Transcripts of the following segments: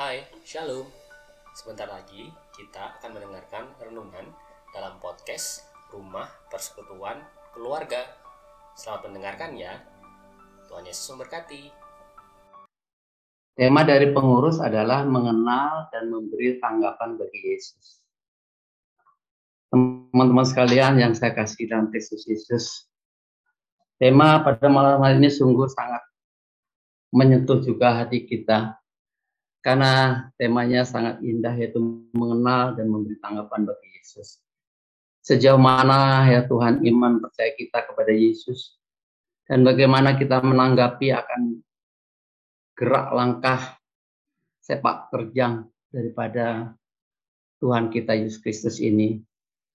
Hai, Shalom. Sebentar lagi kita akan mendengarkan renungan dalam podcast Rumah Persekutuan Keluarga. Selamat mendengarkan ya. Tuhan Yesus memberkati. Tema dari pengurus adalah mengenal dan memberi tanggapan bagi Yesus. Teman-teman sekalian yang saya kasih dalam Kristus Yesus, tema pada malam hari ini sungguh sangat menyentuh juga hati kita karena temanya sangat indah yaitu mengenal dan memberi tanggapan bagi Yesus. Sejauh mana ya Tuhan iman percaya kita kepada Yesus dan bagaimana kita menanggapi akan gerak langkah sepak terjang daripada Tuhan kita Yesus Kristus ini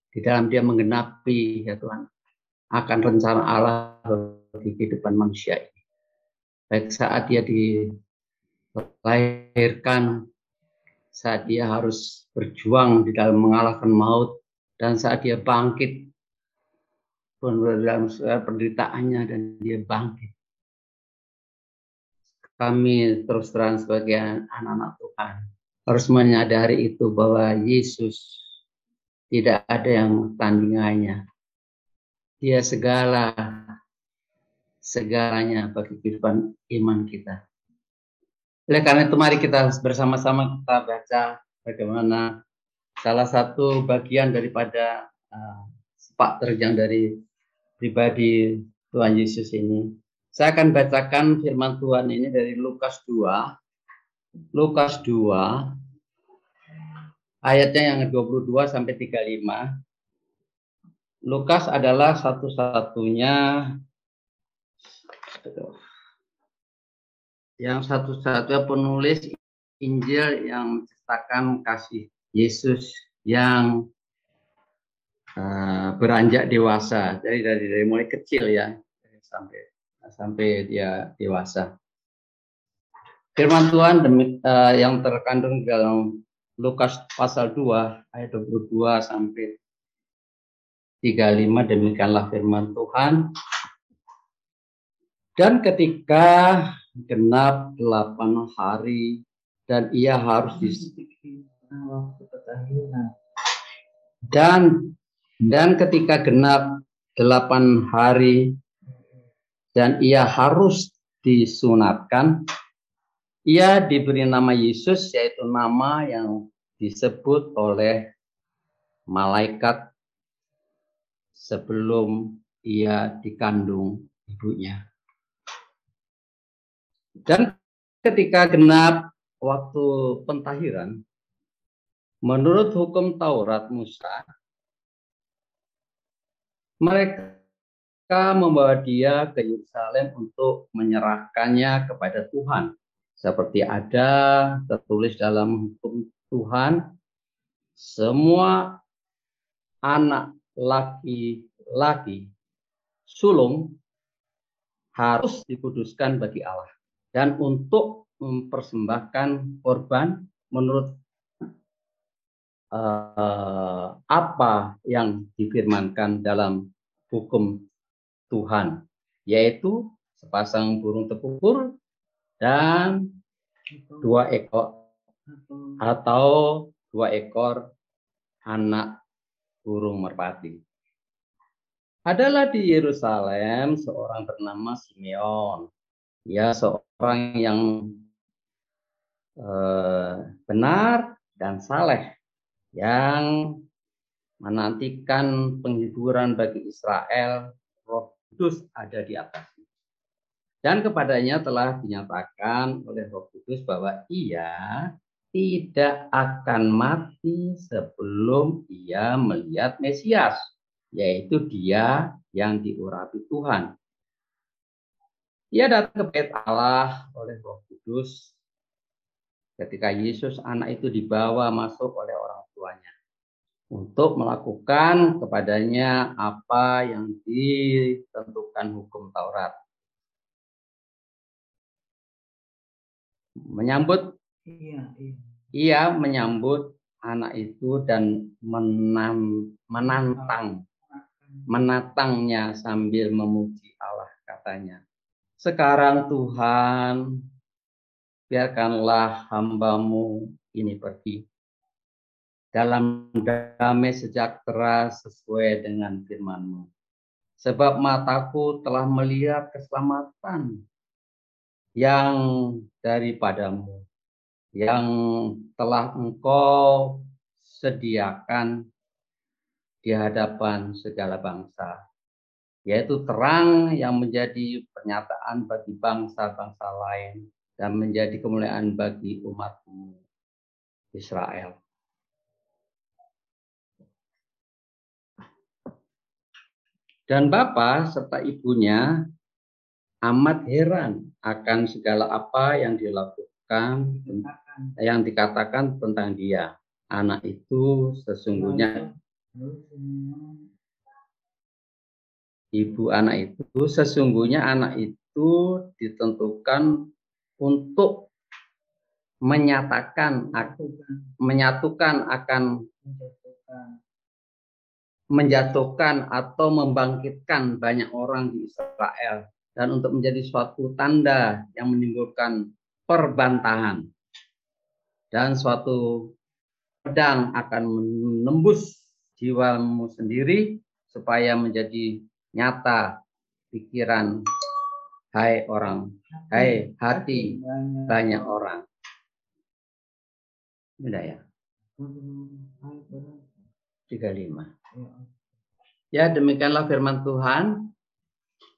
di dalam dia menggenapi ya Tuhan akan rencana Allah bagi kehidupan manusia ini. Baik saat dia di dilahirkan saat dia harus berjuang di dalam mengalahkan maut dan saat dia bangkit dalam penderitaannya dan dia bangkit. Kami terus terang sebagai anak-anak Tuhan harus menyadari itu bahwa Yesus tidak ada yang tandingannya. Dia segala segalanya bagi kehidupan iman kita. Oleh karena itu mari kita bersama-sama kita baca bagaimana salah satu bagian daripada uh, sepak terjang dari pribadi Tuhan Yesus ini. Saya akan bacakan firman Tuhan ini dari Lukas 2. Lukas 2 ayatnya yang 22 sampai 35. Lukas adalah satu-satunya yang satu-satunya penulis Injil yang menceritakan kasih Yesus yang uh, beranjak dewasa. Jadi dari dari mulai kecil ya sampai sampai dia dewasa. Firman Tuhan demi, uh, yang terkandung dalam Lukas pasal 2 ayat 22 sampai 35 demikianlah firman Tuhan. Dan ketika genap delapan hari dan ia harus di dan dan ketika genap delapan hari dan ia harus disunatkan ia diberi nama Yesus yaitu nama yang disebut oleh malaikat sebelum ia dikandung ibunya. Dan ketika genap waktu pentahiran, menurut hukum Taurat Musa, mereka membawa dia ke Yerusalem untuk menyerahkannya kepada Tuhan. Seperti ada tertulis dalam hukum Tuhan, semua anak laki-laki sulung harus dikuduskan bagi Allah dan untuk mempersembahkan korban menurut uh, apa yang difirmankan dalam hukum Tuhan, yaitu sepasang burung tekukur dan dua ekor atau dua ekor anak burung merpati. Adalah di Yerusalem seorang bernama Simeon ya seorang yang eh, benar dan saleh yang menantikan penghiburan bagi Israel, Roh Kudus ada di atasnya. Dan kepadanya telah dinyatakan oleh Roh Kudus bahwa ia tidak akan mati sebelum ia melihat Mesias, yaitu dia yang diurapi Tuhan. Ia datang ke bait Allah oleh Roh Kudus. Ketika Yesus anak itu dibawa masuk oleh orang tuanya untuk melakukan kepadanya apa yang ditentukan hukum Taurat. Menyambut? Iya, iya. ia menyambut anak itu dan menam, menantang. Menatangnya sambil memuji Allah katanya sekarang Tuhan, biarkanlah hambamu ini pergi dalam damai sejahtera sesuai dengan firman-Mu. Sebab mataku telah melihat keselamatan yang daripadamu, yang telah engkau sediakan di hadapan segala bangsa, yaitu terang yang menjadi pernyataan bagi bangsa-bangsa lain dan menjadi kemuliaan bagi umatmu Israel. Dan Bapak serta ibunya amat heran akan segala apa yang dilakukan, yang dikatakan tentang dia. Anak itu sesungguhnya ibu anak itu sesungguhnya anak itu ditentukan untuk menyatakan menyatukan akan menjatuhkan atau membangkitkan banyak orang di Israel. Dan untuk menjadi suatu tanda yang menimbulkan perbantahan. Dan suatu pedang akan menembus jiwamu sendiri supaya menjadi nyata pikiran hai orang hai hati banyak orang Udah ya 35 Ya, demikianlah firman Tuhan.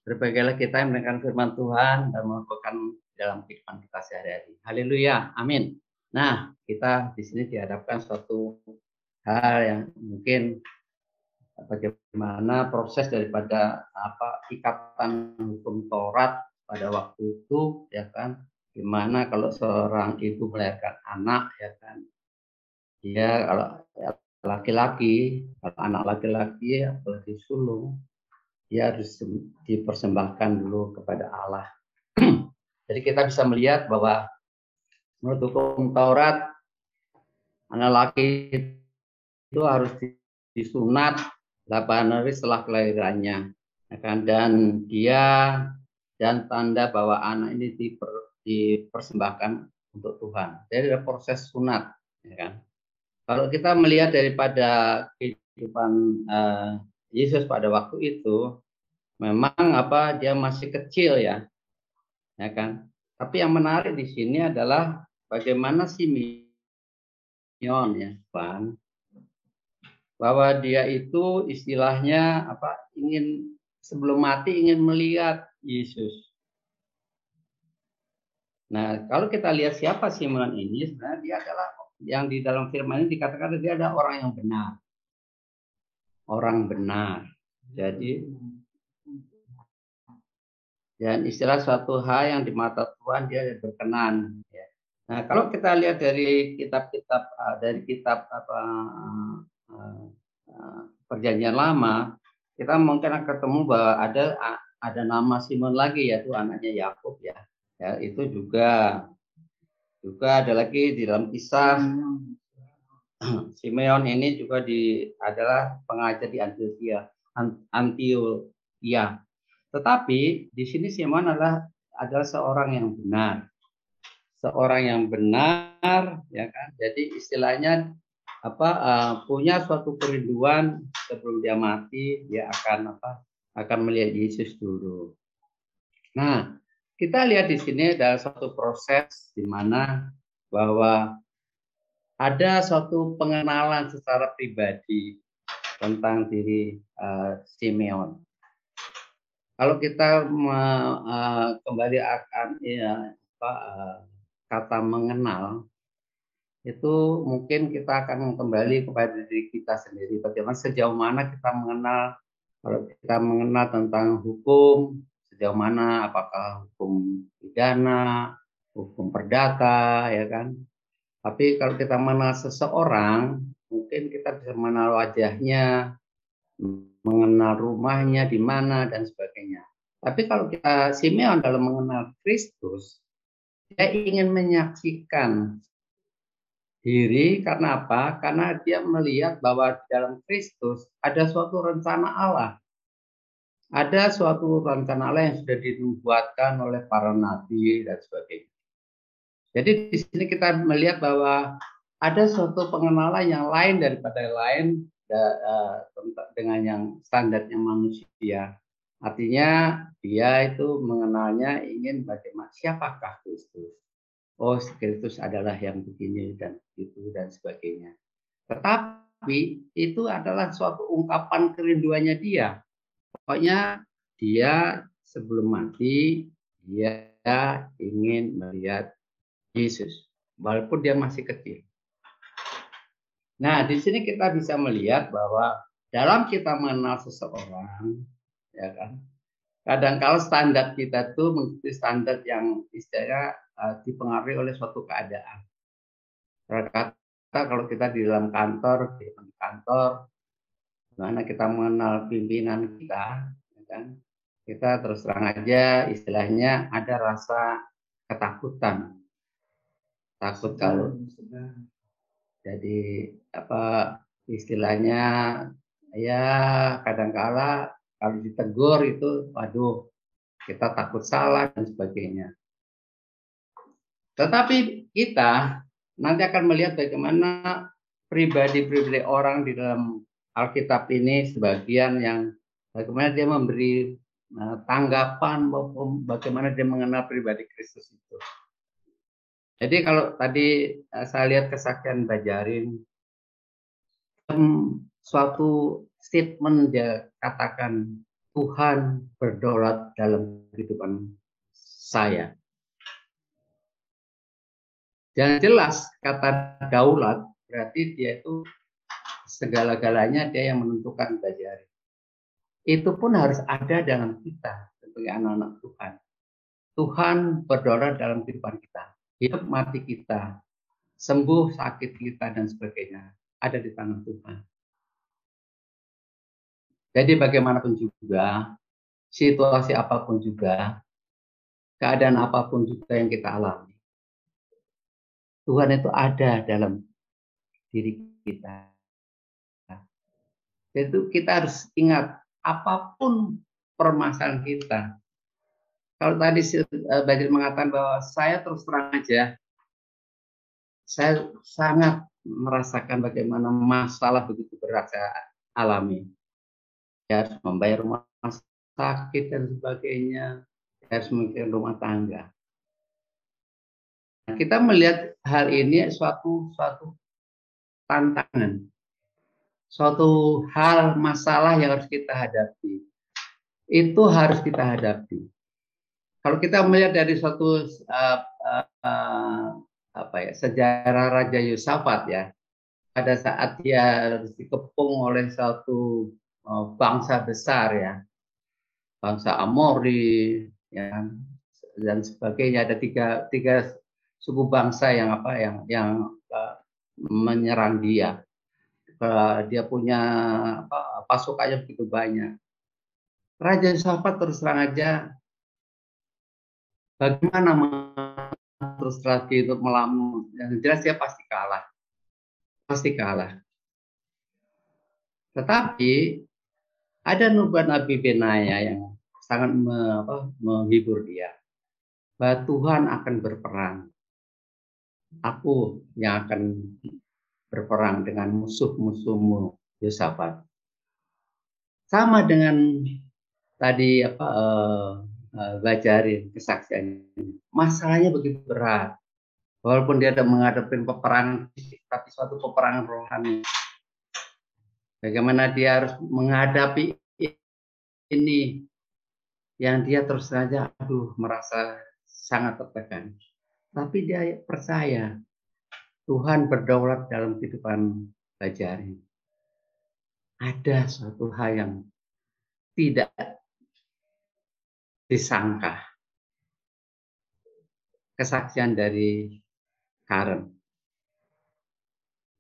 Berbagailah kita yang mendengarkan firman Tuhan dan melakukan dalam kehidupan kita sehari-hari. Haleluya. Amin. Nah, kita di sini dihadapkan suatu hal yang mungkin bagaimana proses daripada apa ikatan hukum Taurat pada waktu itu ya kan gimana kalau seorang ibu melahirkan anak ya kan dia kalau laki-laki, anak laki-laki apalagi sulung, dia harus dipersembahkan dulu kepada Allah. Jadi kita bisa melihat bahwa menurut hukum Taurat, anak laki itu harus disunat 8 hari setelah kelahirannya. Ya kan? Dan dia dan tanda bahwa anak ini diper, dipersembahkan untuk Tuhan. Jadi ada proses sunat. Ya kan? Kalau kita melihat daripada kehidupan uh, Yesus pada waktu itu, memang apa dia masih kecil ya, ya kan. Tapi yang menarik di sini adalah bagaimana Simeon ya, Bang, bahwa dia itu istilahnya apa ingin sebelum mati ingin melihat Yesus. Nah, kalau kita lihat siapa Simeon ini, sebenarnya dia adalah yang di dalam firman ini dikatakan dia ada orang yang benar. Orang benar. Jadi dan istilah suatu hal yang di mata Tuhan dia berkenan. Ya. Nah kalau kita lihat dari kitab-kitab uh, dari kitab apa perjanjian lama, kita mungkin akan ketemu bahwa ada ada nama Simon lagi yaitu anaknya Yakub ya. ya. Itu juga juga ada lagi di dalam kisah Simeon ini juga di adalah pengajar di Antioquia, Antioquia. Tetapi di sini Simeon adalah adalah seorang yang benar. Seorang yang benar ya kan. Jadi istilahnya apa uh, punya suatu kerinduan sebelum dia mati dia akan apa akan melihat Yesus dulu. Nah, kita lihat di sini ada suatu proses di mana bahwa ada suatu pengenalan secara pribadi tentang diri uh, Simeon. Kalau kita uh, kembali akan ya, apa, uh, kata mengenal, itu mungkin kita akan kembali kepada diri kita sendiri. Bagaimana sejauh mana kita mengenal, kalau kita mengenal tentang hukum, sejauh mana apakah hukum pidana, hukum perdata, ya kan. Tapi kalau kita mengenal seseorang, mungkin kita bisa mengenal wajahnya, mengenal rumahnya di mana dan sebagainya. Tapi kalau kita Simeon dalam mengenal Kristus, dia ingin menyaksikan diri karena apa? Karena dia melihat bahwa dalam Kristus ada suatu rencana Allah ada suatu rencana Allah yang sudah dibuatkan oleh para nabi dan sebagainya. Jadi di sini kita melihat bahwa ada suatu pengenalan yang lain daripada yang lain eh, dengan yang standarnya manusia. Artinya dia itu mengenalnya ingin bagaimana siapakah Kristus. Oh, Kristus adalah yang begini dan itu dan sebagainya. Tetapi itu adalah suatu ungkapan kerinduannya dia. Pokoknya dia sebelum mati dia ingin melihat Yesus walaupun dia masih kecil. Nah, di sini kita bisa melihat bahwa dalam kita mengenal seseorang, ya kan, kadang kala standar kita tuh mengikuti standar yang istilahnya uh, dipengaruhi oleh suatu keadaan. Kata kalau kita di dalam kantor, di kantor, mana kita mengenal pimpinan kita, ya kan, kita terus terang aja istilahnya ada rasa ketakutan, takut kalau jadi apa istilahnya ya kadangkala kalau ditegur itu waduh kita takut salah dan sebagainya. Tetapi kita nanti akan melihat bagaimana pribadi-pribadi orang di dalam Alkitab ini sebagian yang bagaimana dia memberi eh, tanggapan bagaimana dia mengenal pribadi Kristus itu. Jadi kalau tadi eh, saya lihat kesaksian Bajarin, suatu statement dia katakan Tuhan berdaulat dalam kehidupan saya. Dan jelas kata daulat berarti dia itu segala-galanya dia yang menentukan Bajarin. Itu pun harus ada dalam kita sebagai anak-anak Tuhan. Tuhan berdaulat dalam kehidupan kita hidup mati kita, sembuh sakit kita dan sebagainya ada di tangan Tuhan. Jadi bagaimanapun juga, situasi apa pun juga, keadaan apa pun juga yang kita alami, Tuhan itu ada dalam diri kita. Itu kita harus ingat apa pun permasalahan kita, kalau tadi eh, Badir mengatakan bahwa saya terus terang aja, saya sangat merasakan bagaimana masalah begitu berat saya alami. Ya, harus membayar rumah sakit dan sebagainya, harus memikirkan rumah tangga. Kita melihat hal ini suatu suatu tantangan, suatu hal masalah yang harus kita hadapi. Itu harus kita hadapi. Kalau kita melihat dari suatu uh, uh, apa ya sejarah Raja Yusafat ya, pada saat dia dikepung oleh suatu uh, bangsa besar ya, bangsa Amori ya dan sebagainya. Ada tiga tiga suku bangsa yang apa yang yang uh, menyerang dia. Dia punya apa, pasukannya begitu banyak. Raja Yusafat terus terang aja bagaimana terus strategi untuk melamun? Yang jelas dia pasti kalah. Pasti kalah. Tetapi ada nubuat Nabi Benaya yang sangat me, apa, menghibur dia. Bahwa Tuhan akan berperang aku yang akan berperang dengan musuh-musuhmu Yosafat sama dengan tadi apa uh, kesaksian Masalahnya begitu berat. Walaupun dia ada menghadapi peperangan tapi suatu peperangan rohani. Bagaimana dia harus menghadapi ini yang dia terus saja aduh merasa sangat tertekan. Tapi dia percaya Tuhan berdaulat dalam kehidupan Bajari. Ada suatu hal yang tidak disangka. Kesaksian dari Karen.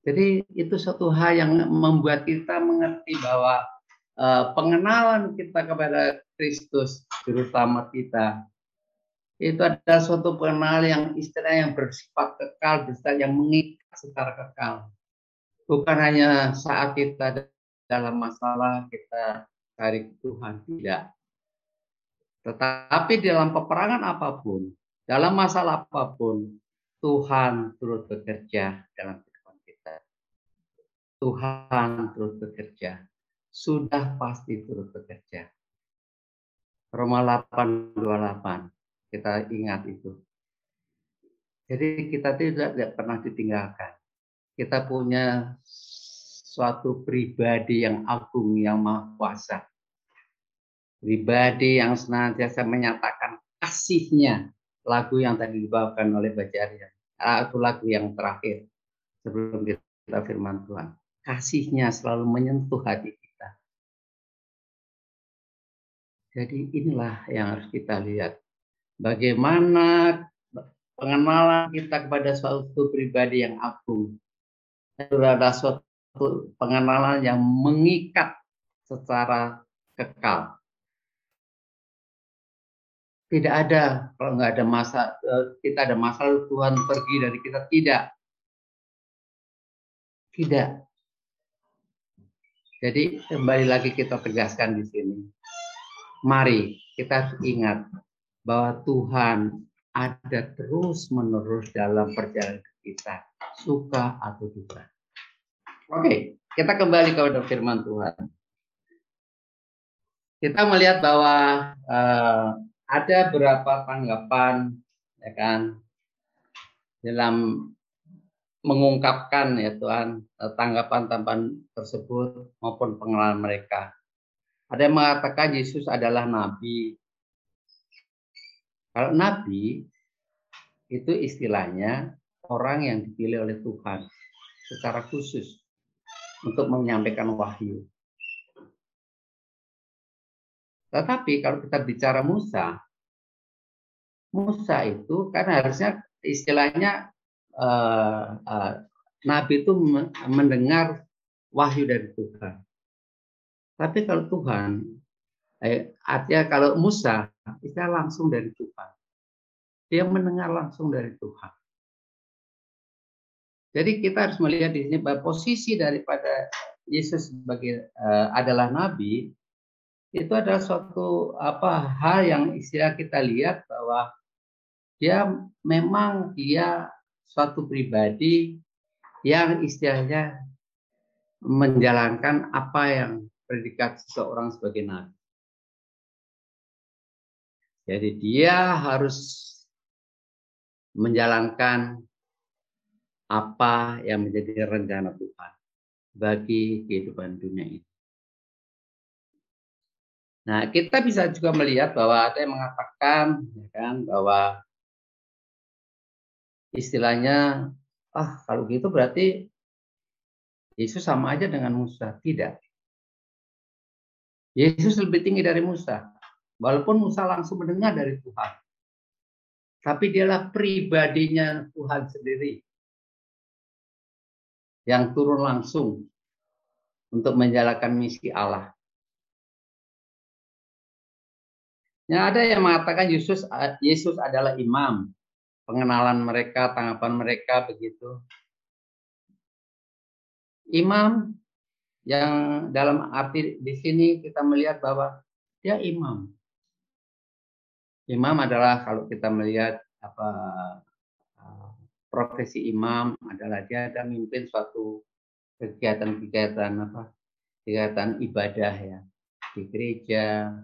Jadi itu suatu hal yang membuat kita mengerti bahwa uh, pengenalan kita kepada Kristus, terutama kita, itu adalah suatu pengenal yang istilah yang bersifat kekal, bersifat yang mengikat secara kekal. Bukan hanya saat kita dalam masalah kita cari Tuhan, tidak. Tetapi dalam peperangan apa pun, dalam masalah apa pun, Tuhan turut bekerja dalam kehidupan kita. Tuhan turut bekerja. Sudah pasti turut bekerja. Roma 8:28. Kita ingat itu. Jadi kita tidak, tidak pernah ditinggalkan. Kita punya suatu pribadi yang agung, yang maha kuasa. Pribadi yang senantiasa menyatakan kasihnya. Lagu yang tadi dibawakan oleh. Ah, itu lagu yang terakhir sebelum kita firman Tuhan. Kasihnya selalu menyentuh hati kita. Jadi inilah yang harus kita lihat. Bagaimana pengenalan kita kepada suatu pribadi yang agung. Adalah suatu pengenalan yang mengikat secara kekal. Tidak ada kalau nggak ada masa eh, kita ada masalah Tuhan pergi dari kita tidak. Tidak. Jadi kembali lagi kita tegaskan di sini. Mari kita ingat bahwa Tuhan ada terus menerus dalam perjalanan kita, suka atau duka. Oke, kita kembali kepada firman Tuhan. Kita melihat bahwa uh, ada beberapa tanggapan, ya kan, dalam mengungkapkan ya Tuhan tanggapan-tanggapan tersebut maupun pengalaman mereka. Ada yang mengatakan Yesus adalah nabi, kalau nabi itu istilahnya orang yang dipilih oleh Tuhan secara khusus untuk menyampaikan wahyu. Tetapi kalau kita bicara Musa, Musa itu karena harusnya istilahnya uh, uh, Nabi itu mendengar wahyu dari Tuhan. Tapi kalau Tuhan Eh, artinya kalau Musa itu langsung dari Tuhan. Dia mendengar langsung dari Tuhan. Jadi kita harus melihat di sini bahwa posisi daripada Yesus sebagai uh, adalah nabi itu adalah suatu apa hal yang istilah kita lihat bahwa dia memang dia suatu pribadi yang istilahnya menjalankan apa yang predikat seseorang sebagai nabi. Jadi dia harus menjalankan apa yang menjadi rencana Tuhan bagi kehidupan dunia ini. Nah, kita bisa juga melihat bahwa ada yang mengatakan ya kan bahwa istilahnya ah kalau gitu berarti Yesus sama aja dengan Musa. Tidak. Yesus lebih tinggi dari Musa. Walaupun Musa langsung mendengar dari Tuhan. Tapi dialah pribadinya Tuhan sendiri. Yang turun langsung untuk menjalankan misi Allah. Ya, ada yang mengatakan Yesus Yesus adalah imam. Pengenalan mereka, tanggapan mereka begitu. Imam yang dalam arti di sini kita melihat bahwa dia imam. Imam adalah kalau kita melihat apa uh, profesi imam adalah dia ada memimpin suatu kegiatan-kegiatan apa kegiatan ibadah ya di gereja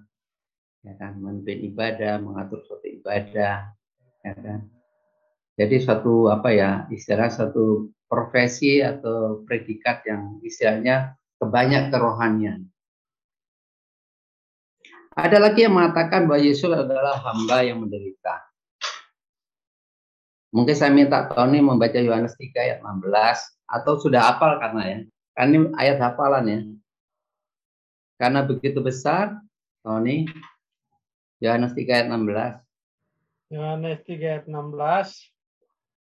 ya kan memimpin ibadah mengatur suatu ibadah ya kan. Jadi suatu apa ya istilah satu profesi atau predikat yang istilahnya kebanyak kerohanian ada lagi yang mengatakan bahwa Yesus adalah hamba yang menderita. Mungkin saya minta Tony membaca Yohanes 3 ayat 16 atau sudah hafal karena ya. Kan ini ayat hafalan ya. Karena begitu besar, Tony, Yohanes 3 ayat 16. Yohanes 3 ayat 16.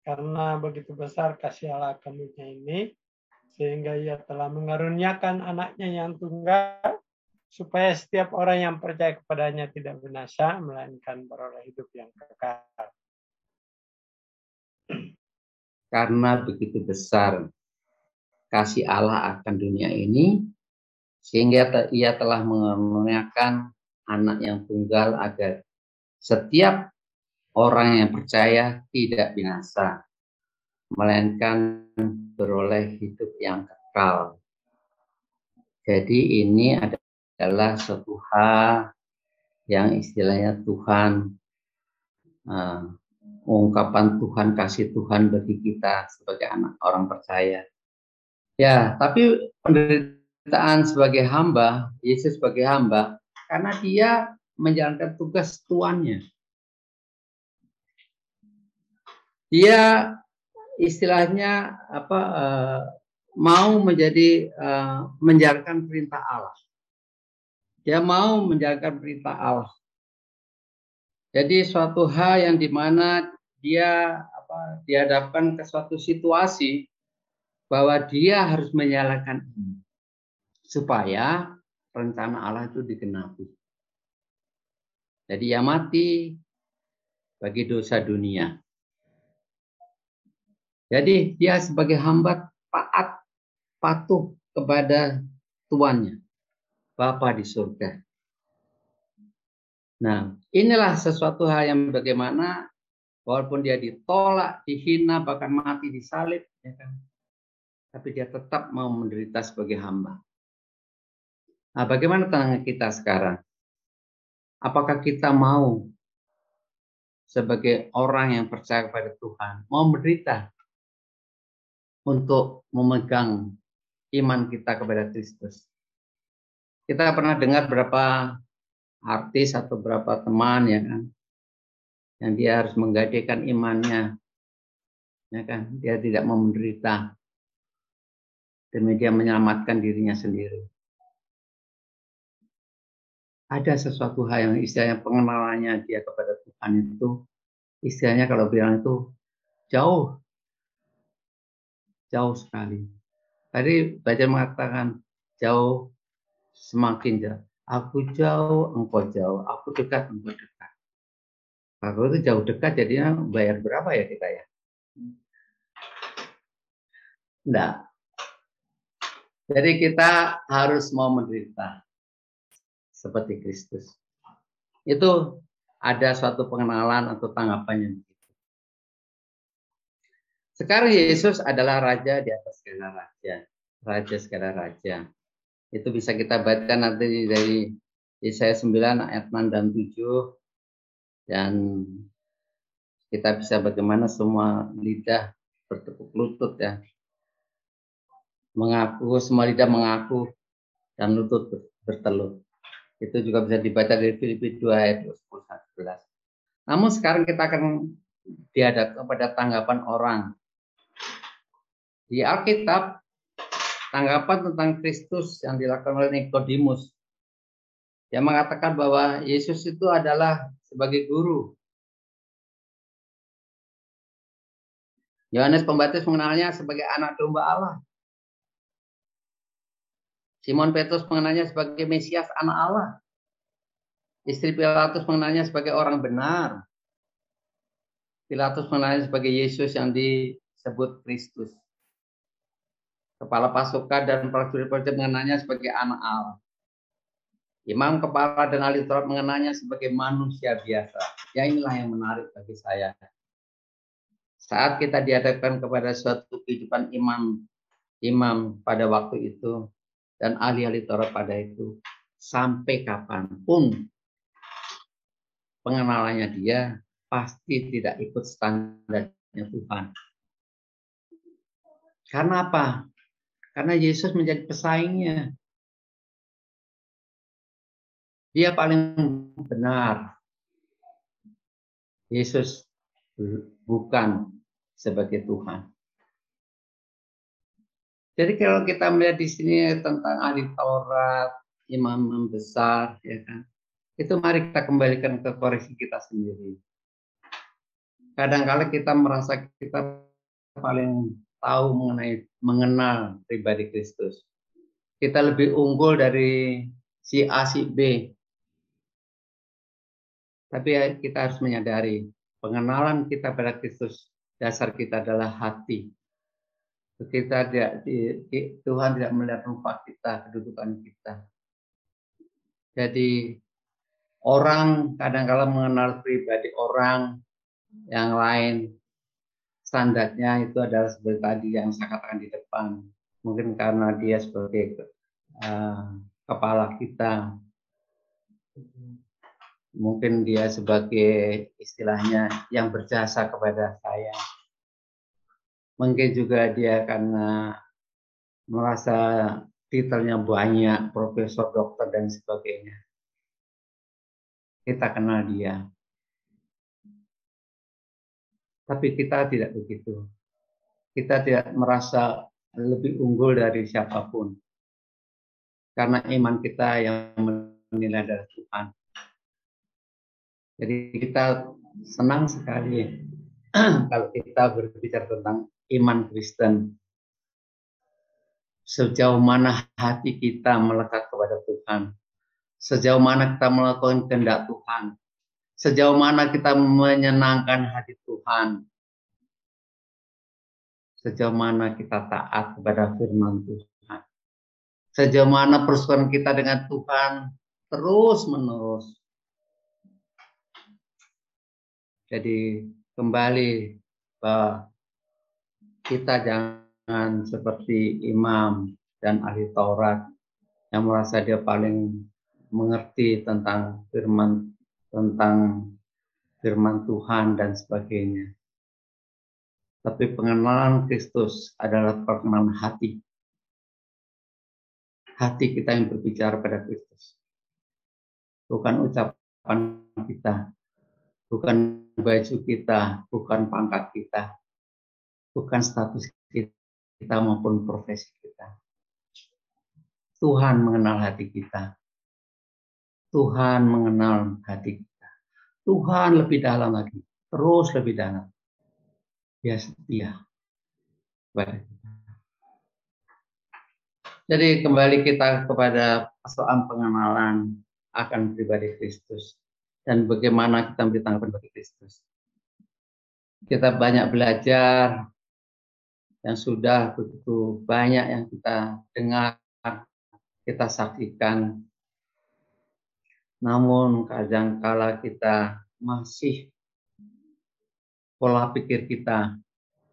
Karena begitu besar kasih Allah akan ini, sehingga ia telah mengaruniakan anaknya yang tunggal, supaya setiap orang yang percaya kepadanya tidak binasa, melainkan beroleh hidup yang kekal. Karena begitu besar kasih Allah akan dunia ini, sehingga ia telah mengaruniakan anak yang tunggal agar setiap orang yang percaya tidak binasa, melainkan beroleh hidup yang kekal. Jadi ini adalah suatu hal yang istilahnya Tuhan uh, ungkapan Tuhan kasih Tuhan bagi kita sebagai anak orang percaya. Ya, tapi penderitaan sebagai hamba, Yesus sebagai hamba, karena dia menjalankan tugas tuannya. Dia istilahnya apa uh, mau menjadi uh, menjalankan perintah Allah. Dia mau menjalankan perintah Allah. Jadi suatu hal yang di mana dia apa, dihadapkan ke suatu situasi bahwa dia harus menyalakan ini supaya rencana Allah itu digenapi. Jadi ia mati bagi dosa dunia. Jadi dia sebagai hamba taat patuh kepada tuannya, Bapa di surga. Nah, inilah sesuatu hal yang bagaimana walaupun dia ditolak, dihina, bahkan mati disalib, ya kan? Tapi dia tetap mau menderita sebagai hamba. Nah, bagaimana tentang kita sekarang? Apakah kita mau sebagai orang yang percaya kepada Tuhan, mau menderita untuk memegang iman kita kepada Kristus? Kita pernah dengar berapa artis atau berapa teman ya kan yang dia harus menggadaikan imannya ya kan. Dia tidak mau menderita demi dia menyelamatkan dirinya sendiri. Ada sesuatu hal yang istilahnya pengenalannya dia kepada Tuhan itu istilahnya kalau bilang itu jauh jauh sekali. Tadi baca mengatakan jauh semakin jauh Aku jauh, engkau jauh. Aku dekat, engkau dekat. Kalau itu jauh dekat, jadinya bayar berapa ya kita ya? Enggak. Jadi kita harus mau menderita seperti Kristus. Itu ada suatu pengenalan atau tanggapannya Sekarang Yesus adalah raja di atas segala raja, raja segala raja. Itu bisa kita baca nanti dari Yesaya 9 ayat 6 dan 7 dan kita bisa bagaimana semua lidah bertepuk lutut ya. Mengaku semua lidah mengaku dan lutut bertelut itu juga bisa dibaca dari Filipi 2 ayat 10 11 namun sekarang kita akan dihadap kepada tanggapan orang. Di Alkitab tanggapan tentang Kristus yang dilakukan oleh Nikodemus yang mengatakan bahwa Yesus itu adalah sebagai guru. Yohanes Pembaptis mengenalnya sebagai anak domba Allah. Simon Petrus mengenalnya sebagai Mesias anak Allah. Istri Pilatus mengenalnya sebagai orang benar. Pilatus mengenalnya sebagai Yesus yang disebut Kristus kepala pasukan dan prajurit-prajurit mengenanya sebagai anak Allah. Imam kepala dan ahli Taurat mengenanya sebagai manusia biasa. Ya inilah yang menarik bagi saya. Saat kita dihadapkan kepada suatu kehidupan imam imam pada waktu itu dan ahli-ahli Taurat pada itu sampai kapan pun pengenalannya dia pasti tidak ikut standarnya Tuhan. Karena apa? Karena Yesus menjadi pesaingnya. Dia paling benar. Yesus bukan sebagai Tuhan. Jadi kalau kita melihat di sini tentang ahli Taurat, imam besar, ya kan, itu mari kita kembalikan ke koreksi kita sendiri. Kadang-kala kita merasa kita paling tahu mengenai mengenal pribadi Kristus. Kita lebih unggul dari si A si B. Tapi ya, kita harus menyadari pengenalan kita pada Kristus dasar kita adalah hati. Kita tidak Tuhan tidak melihat rupa kita, kedudukan kita. Jadi orang kadang-kala mengenal pribadi orang yang lain standarnya itu adalah seperti tadi yang saya katakan di depan. Mungkin karena dia sebagai uh, kepala kita, mungkin dia sebagai istilahnya yang berjasa kepada saya. Mungkin juga dia karena merasa titelnya banyak, profesor, dokter, dan sebagainya. Kita kenal dia. Tapi kita tidak begitu. Kita tidak merasa lebih unggul dari siapa pun. Karena iman kita yang menilai dari Tuhan. Jadi kita senang sekali kalau kita berbicara tentang iman Kristen sejauh mana hati kita melekat kepada Tuhan, sejauh mana kita melakukan kehendak Tuhan, sejauh mana kita menyenangkan hati Tuhan, sejauh mana kita taat kepada firman Tuhan, sejauh mana persekutuan kita dengan Tuhan terus menerus. Jadi kembali bahwa kita jangan seperti imam dan ahli Taurat yang merasa dia paling mengerti tentang firman tentang firman Tuhan dan sebagainya. Tapi pengenalan Kristus adalah pengenalan hati. Hati kita yang berbicara pada Kristus. Bukan ucapan kita, bukan baju kita, bukan pangkat kita, bukan status kita, kita maupun profesi kita. Tuhan mengenal hati kita. Tuhan mengenal hati kita. Tuhan lebih dalam lagi, terus lebih dalam. Dia setia Jadi kembali kita kepada persoalan pengenalan akan pribadi Kristus dan bagaimana kita memberi tanggapan bagi Kristus. Kita banyak belajar yang sudah begitu banyak yang kita dengar, kita saksikan. Namun kadang kala kita masih pola pikir kita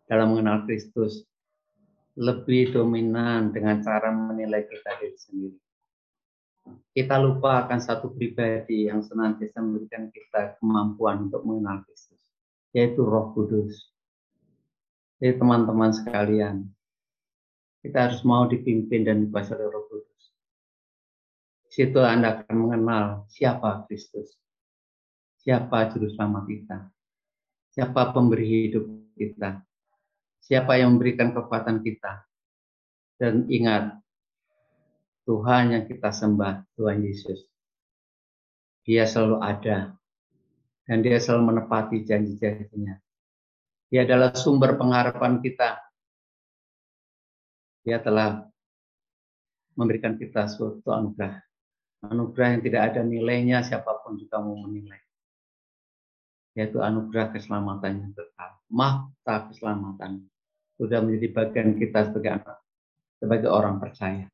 dalam mengenal Kristus lebih dominan dengan cara menilai kita diri sendiri. Kita lupa akan satu pribadi yang senantiasa memberikan kita kemampuan untuk mengenal Kristus, yaitu Roh Kudus. Jadi teman-teman sekalian, kita harus mau dipimpin dan dikuasai oleh Roh Kudus. Situ Anda akan mengenal siapa Kristus, siapa juru selamat kita, siapa pemberi hidup kita, siapa yang memberikan kekuatan kita. Dan ingat, Tuhan yang kita sembah, Tuhan Yesus. Dia selalu ada dan dia selalu menepati janji-janjinya. Dia adalah sumber pengharapan kita. Dia telah memberikan kita suatu anugerah. Anugerah yang tidak ada nilainya siapa pun juga mau menilai. Yaitu anugerah keselamatan yang kekal. Mahta keselamatan. Sudah menjadi bagian kita sebagai anak, sebagai orang percaya.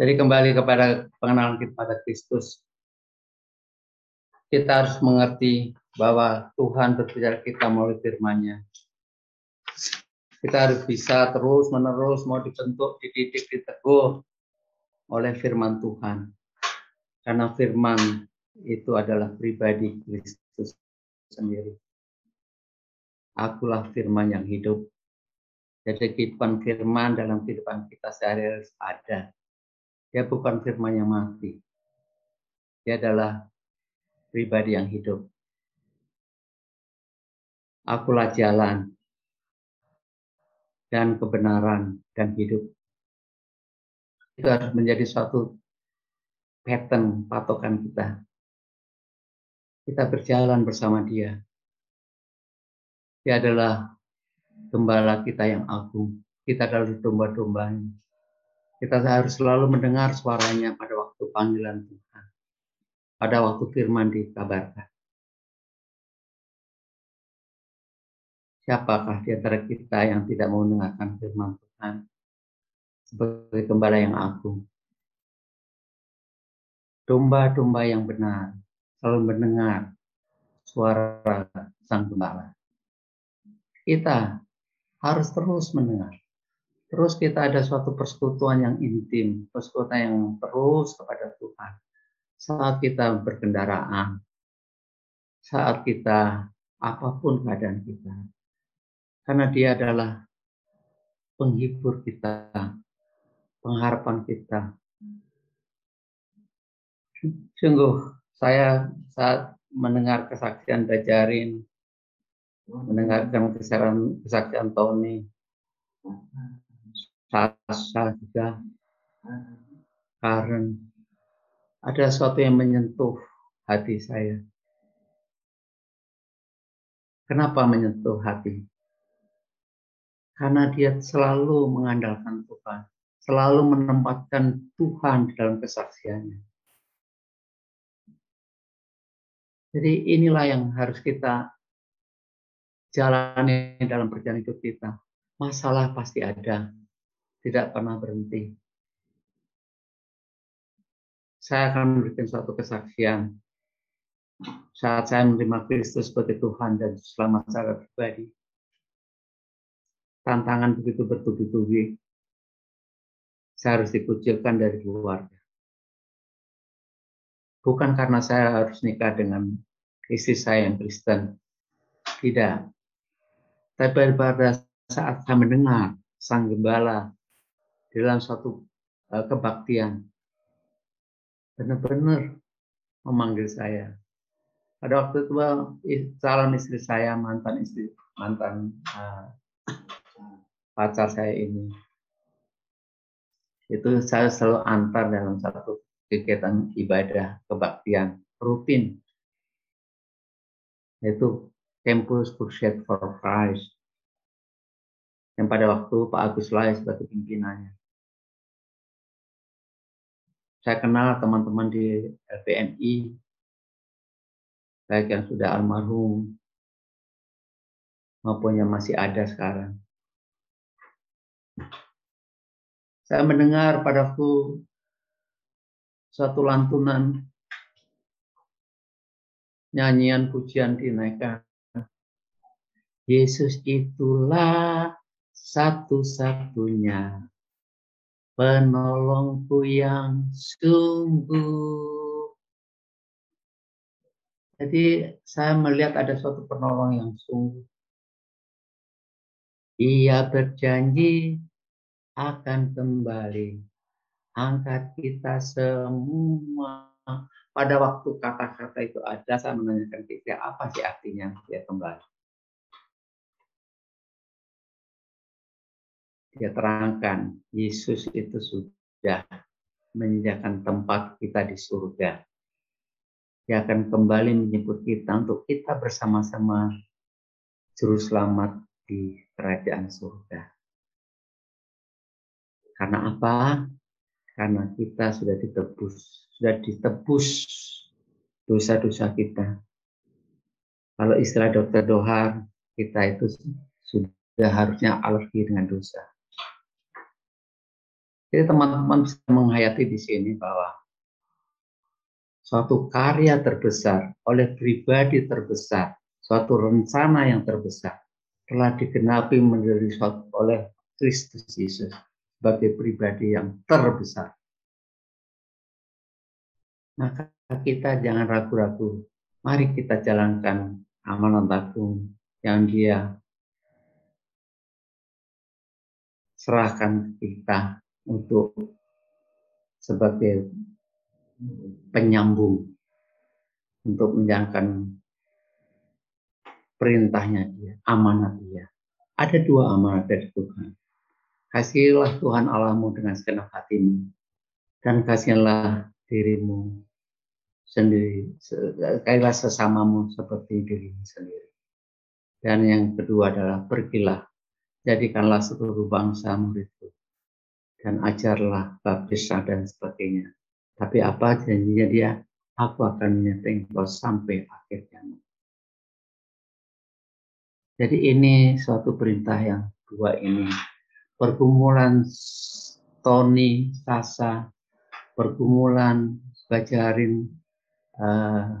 Jadi kembali kepada pengenalan kita pada Kristus. Kita harus mengerti bahwa Tuhan berbicara kita melalui firman-Nya. Kita harus bisa terus menerus mau dibentuk, dididik, diteguh oleh firman Tuhan. Karena firman itu adalah pribadi Kristus sendiri. Akulah firman yang hidup. Jadi kehidupan firman dalam kehidupan kita sehari-hari ada. Dia bukan firman yang mati. Dia adalah pribadi yang hidup. Akulah jalan dan kebenaran dan hidup. Itu harus menjadi suatu pattern patokan kita. Kita berjalan bersama dia. Dia adalah gembala kita yang agung. Kita adalah domba-dombanya. Kita harus selalu mendengar suaranya pada waktu panggilan Tuhan. Pada waktu firman dikabarkan. Siapakah di antara kita yang tidak mau mendengarkan firman Tuhan sebagai gembala yang agung? Domba-domba yang benar selalu mendengar suara sang gembala. kita harus terus mendengar. Terus kita ada suatu persekutuan yang intim, persekutuan yang terus kepada Tuhan. Saat kita berkendaraan, saat kita apa pun keadaan kita. Karena dia adalah penghibur kita, pengharapan kita. Sungguh saya saat mendengar kesaksian Dajarin, mendengarkan kesaksian, kesaksian Tony, Sasa juga, Karen, ada sesuatu yang menyentuh hati saya. Kenapa menyentuh hati? Karena dia selalu mengandalkan Tuhan, selalu menempatkan Tuhan di dalam kesaksiannya. Jadi inilah yang harus kita jalani dalam perjalanan hidup kita. Masalah pasti ada, tidak pernah berhenti. Saya akan memberikan suatu kesaksian saat saya menerima Kristus sebagai Tuhan dan selamat saya pribadi. Tantangan begitu bertubi-tubi. Saya harus dikucilkan dari keluarga. Bukan karena saya harus nikah dengan istri saya yang Kristen. Tidak. Tapi pada saat saya mendengar Sang Gembala dalam suatu uh, kebaktian, benar-benar memanggil saya pada waktu itu calon istri saya mantan istri mantan uh, pacar saya ini itu saya selalu antar dalam satu kegiatan ibadah kebaktian rutin yaitu Campus Crusade for Christ yang pada waktu Pak Agus Lai sebagai pimpinannya. Saya kenal teman-teman di LPNI baik yang sudah almarhum maupun yang masih ada sekarang. Saya mendengar pada waktu suatu lantunan nyanyian pujian dinaikkan. Yesus itulah satu-satunya penolongku yang sungguh jadi saya melihat ada suatu penolong yang sungguh. Ia berjanji akan kembali angkat kita semua. Pada waktu kata-kata itu ada, saya menanyakan kita apa sih artinya dia kembali. Dia terangkan, Yesus itu sudah menyediakan tempat kita di surga dia akan kembali menyebut kita untuk kita bersama-sama juru selamat di kerajaan surga. Karena apa? Karena kita sudah ditebus, sudah ditebus dosa-dosa kita. Kalau istilah dokter Dohar, kita itu sudah harusnya alergi dengan dosa. Jadi teman-teman bisa menghayati di sini bahwa suatu karya terbesar oleh pribadi terbesar, suatu rencana yang terbesar telah digenapi menjadi suatu oleh Kristus Yesus sebagai pribadi yang terbesar. Maka kita jangan ragu-ragu. Mari kita jalankan amanat agung yang dia serahkan kita untuk sebagai penyambung untuk menjalankan perintahnya dia, amanat dia. Ada dua amanat dari Tuhan. Kasihilah Tuhan Allahmu dengan segenap hatimu dan kasihilah dirimu sendiri, kailah sesamamu seperti dirimu sendiri. Dan yang kedua adalah pergilah, jadikanlah seluruh bangsa muridku dan ajarlah baptisnya dan sebagainya tapi apa janjinya dia? Aku akan menyertai engkau sampai akhir zaman. Jadi ini suatu perintah yang dua ini. Pergumulan Tony, Sasa, pergumulan Bajarin, uh,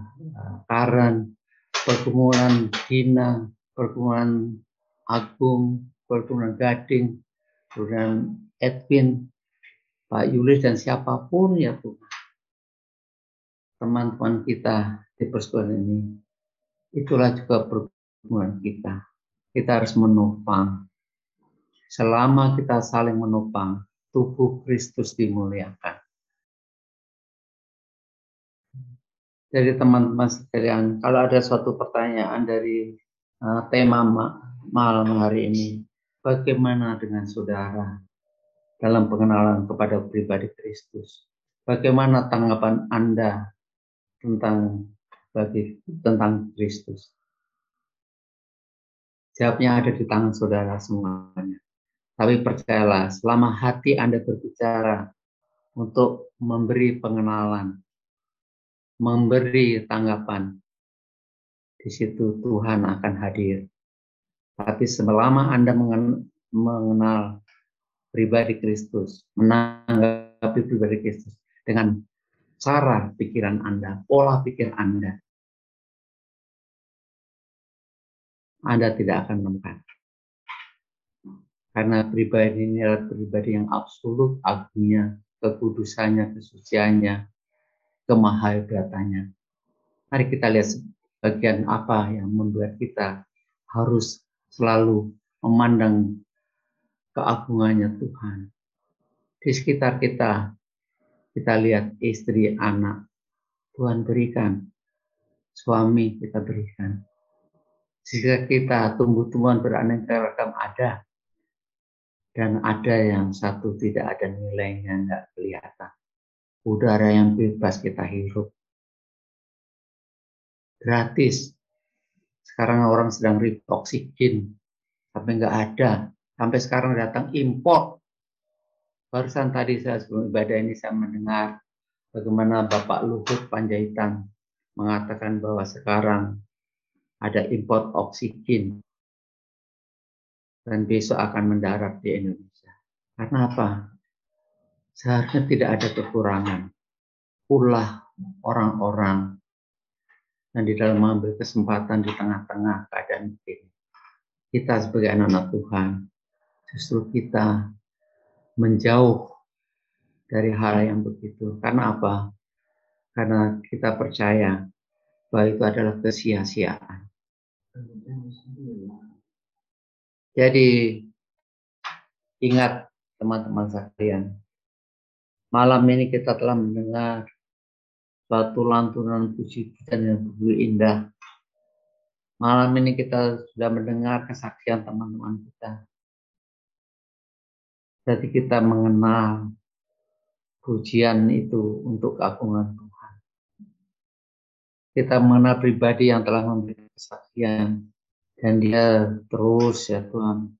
Karen, pergumulan Gina, pergumulan Agung, Pertunan Gading, kemudian Edwin, Pak Yulis dan siapa pun ya Tuhan. Teman-teman kita di persekutuan ini, itulah juga pergumulan kita. Kita harus menopang. Selama kita saling menopang, tubuh Kristus dimuliakan. Jadi teman-teman sekalian, kalau ada suatu pertanyaan dari uh, tema malam hari ini, bagaimana dengan saudara? dalam pengenalan kepada pribadi Kristus. Bagaimana tanggapan Anda tentang bagi tentang Kristus? Jawabnya ada di tangan saudara semuanya. Tapi percayalah, selama hati Anda berbicara untuk memberi pengenalan, memberi tanggapan, di situ Tuhan akan hadir. Tapi selama Anda mengenal pribadi Kristus, menanggapi pribadi Kristus dengan cara pikiran Anda, pola pikir Anda. Anda tidak akan menemukan. Karena pribadi ini adalah pribadi yang absolut agungnya, kekudusannya, kesuciannya, kemahahebatannya. Mari kita lihat bagian apa yang membuat kita harus selalu memandang keagungannya Tuhan. Di sekitar kita, kita lihat istri, anak, Tuhan berikan. Suami kita berikan. Jika kita tumbuh-tumbuhan beraneka ragam ada. Dan ada yang satu tidak ada nilainya, nggak kelihatan. Udara yang bebas kita hirup. Gratis. Sekarang orang sedang ribut oksigen, tapi nggak ada sampai sekarang datang impor. Barusan tadi saya sebelum ibadah ini saya mendengar bagaimana Bapak Luhut Panjaitan mengatakan bahwa sekarang ada import oksigen dan besok akan mendarat di Indonesia. Karena apa? Seharusnya tidak ada kekurangan. Pula orang-orang dan di dalam mengambil kesempatan di tengah-tengah keadaan ini. Kita sebagai anak-anak Tuhan justru kita menjauh dari hal yang begitu. Karena apa? Karena kita percaya bahwa itu adalah kesia-siaan. Jadi ingat teman-teman sekalian, malam ini kita telah mendengar suatu lantunan puji pujian yang begitu indah. Malam ini kita sudah mendengar kesaksian teman-teman kita Berarti kita mengenal pujian itu untuk keagungan Tuhan. Kita mengenal pribadi yang telah memberi kesaksian dan dia terus ya Tuhan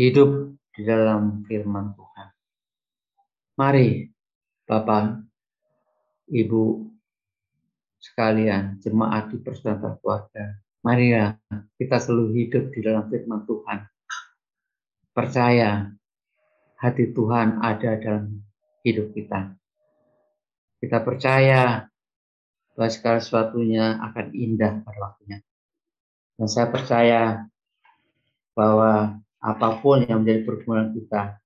hidup di dalam firman Tuhan. Mari Bapak, Ibu sekalian, jemaat di persatuan keluarga, mari ya kita selalu hidup di dalam firman Tuhan. Percaya hati Tuhan ada dalam hidup kita. Kita percaya bahwa segala sesuatunya akan indah pada waktunya. Dan saya percaya bahwa apa pun yang menjadi pergumulan kita,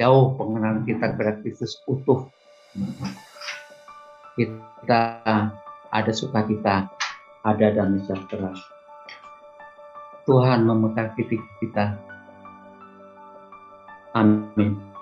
jauh pengenalan kita kepada Kristus utuh. Kita ada sukacita, ada damai sejahtera. Tuhan memekati kita Amin.